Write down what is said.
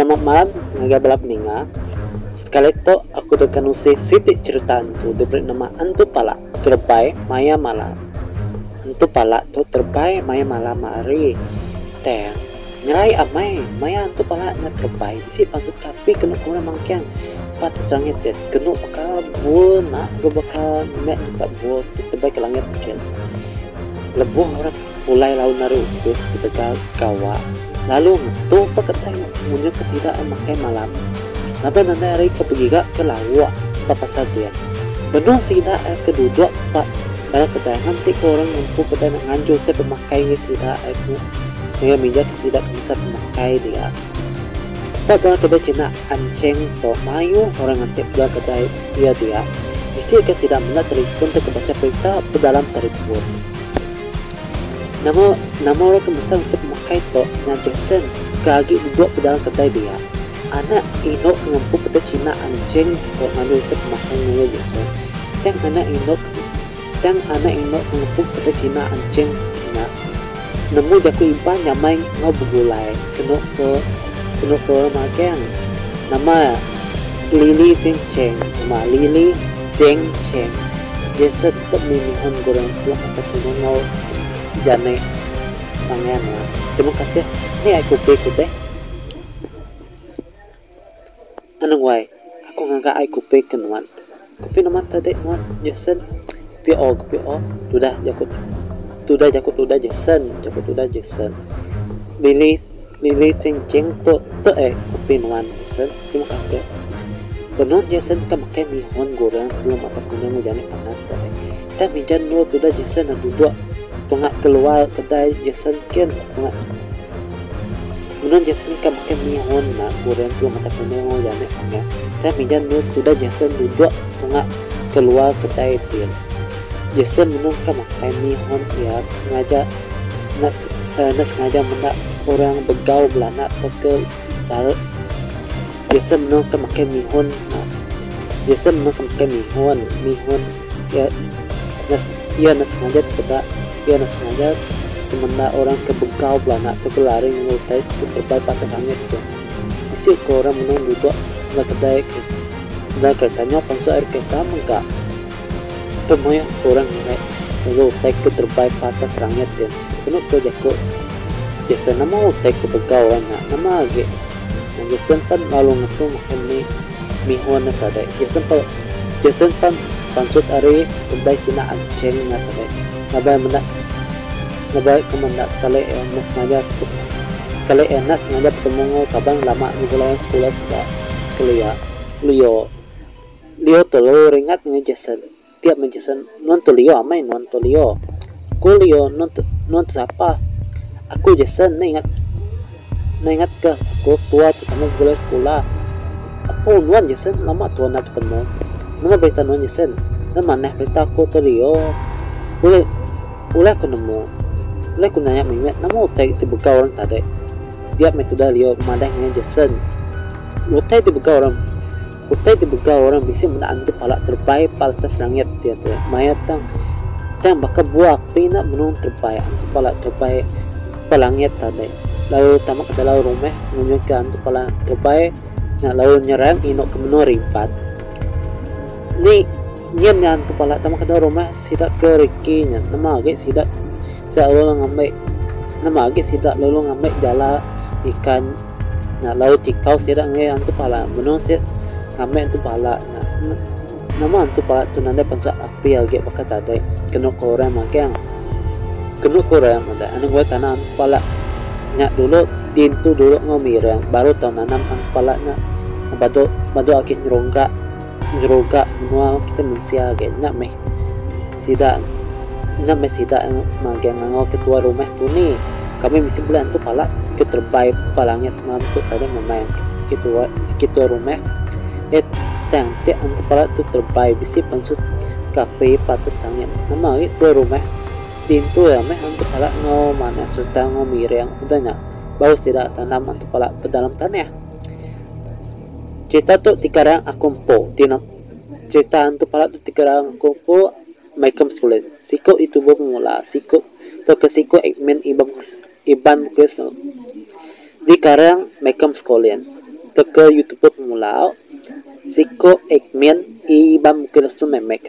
malam ngaga balap ninga. Sekali to aku tekan usi sitik cerita tu diberi nama antu pala terbaik maya malam antu pala tu terbaik maya malam mari. Teng nyerai amai maya antu pala nya terbaik. Si pansut tapi kena kuna mangkyang patas langit det kena bakal bu nak ke bakal mek tempat bu terbaik ke langit lebuh orang mulai lalu naru terus kita kawa lalu tu paketai punya kesidaan makai malam Napa nanda hari kepegiga ke lawa papa saja. Benar sida keduduk pak pada ketayangan nanti ke orang mampu kita nganjur te pemakai ni sida aku dengan minjak sida bisa pemakai dia. Pada kita cina anceng to mayu orang nanti pada kedai dia dia. Isi ke sida mena telefon te kebaca berita pedalam telefon. Nama nama orang kemasa untuk memakai to nyajasen kaki duduk pedalam kedai dia anak inok ngempu kita Cina anjing kok nganu itu makan ngai biasa tang anak inok tang anak inok ngempu kita Cina anjing na nemu jaku impan nyamai ngau bugulai kena ke kena ke makan nama Lili Zeng Cheng nama Lili Zeng Cheng. Dia tetap minihon goreng tuh atau punya ngau jane pangan ya terima kasih ini aku pikir deh anong way ako nga ay kupe kanuan kupe naman tadi nuan jesen kupe o kupe o. Tuda jakut tuda jakut tuda jesen jakut tuda jesen lili lili sing jeng to to eh kupe nuan jesen terima kasih Benon jesen ka makai mihon goreng tu mata kuno ngajani pangat tadi tapi jan nuo tuda jesen na duduk tungak keluar kedai jesen ken tungak Unan jasen ka makan mihon na goreng tu mata mo jane anga. Tapi minjan nu tuda jasen duduk tunga keluar kedai tin. Jasen minum ka makan mihon ya sengaja nak nak sengaja menda orang begau belana ke lalu Jasen minum ka makan mihon na. Jasen minum ka makan mihon mihon ya nas ia nas sengaja tidak ia nas sengaja ke mana orang ke Bengkau belana atau ke Laring ngutai terbaik patah langit tu. Isi ke orang menung duduk nggak kedai nggak keretanya pansu air kereta mengka temoy orang ngai ngutai ke terbaik patah langit tu kena ke jago jasa nama utai ke Bengkau orang nama age yang jasa pan lalu ngetu makan ni mihon na kadai jasa pan jasa pan pansut ari terbaik kina anceng na kadai nabai menak. Nabaik kemendak sekali eh nas sengaja sekali eh nas sengaja bertemu kabang lama bulan sekolah sudah kelia Leo Leo tolo ringat dengan Jason tiap menjason non to Leo amai non to Leo ku Leo non non siapa aku Jason ingat ingat ke aku tua tu sama bulan sekolah apa nuan Jason lama tua nak bertemu nama berita nuan Jason nama neh berita aku to Leo boleh boleh aku nemu Lai ku nanya mingat nama utai ti buka orang tadi. Dia mai tu dah lihat madah dengan Jason. Utai ti buka orang. Utai ti buka orang bisa mena antu palak terbaik paltas langit dia tu. Mayat tang tang bakal buak pina menung terbaik antu palak terbaik palangit tadi. Lalu tamak ke dalam rumah menunjukkan antu palak terbaik. Nak lalu nyerang inok ke menung rimpat. Ni Niam yang tu palak tamak ke dalam rumah sidak ke rikinya. Nama agak sidak sa lo ngambil nama agi sida lo ngambil jala ikan. Na laut cikau sida ngai antu pala menung sit ngambil antu pala. Na nama antu pala tu nanda pansa api agi bakat ada kena koran makang kena koran ada anu gua antu pala nya dulu din dulu ngomirang baru tahun nanam antu pala nya bado bado akit nyerongga nak meh sida magiang ngangau ketua rumah tu ni. Kami mesti bulan tu pala ke terbaik palangit mampu tadi memain ketua ketua rumah. Et tang te antu pala tu terbaik bisi pansut kape patas sangit. Nama ketua rumah. Din tu ya meh antu pala ngau mana serta ngau mireng udahnya bau tidak tanam antu pala ke dalam tanah cerita tu tikarang akumpo tinam cerita antu pala tu tikarang akumpo Michael Skullet. Siko itu mula. Siko to ke siko ekmen ibang iban ke di karang Michael Skullet. TikToker, YouTuber pemula Ziko Ekmian I ban mungkin langsung memek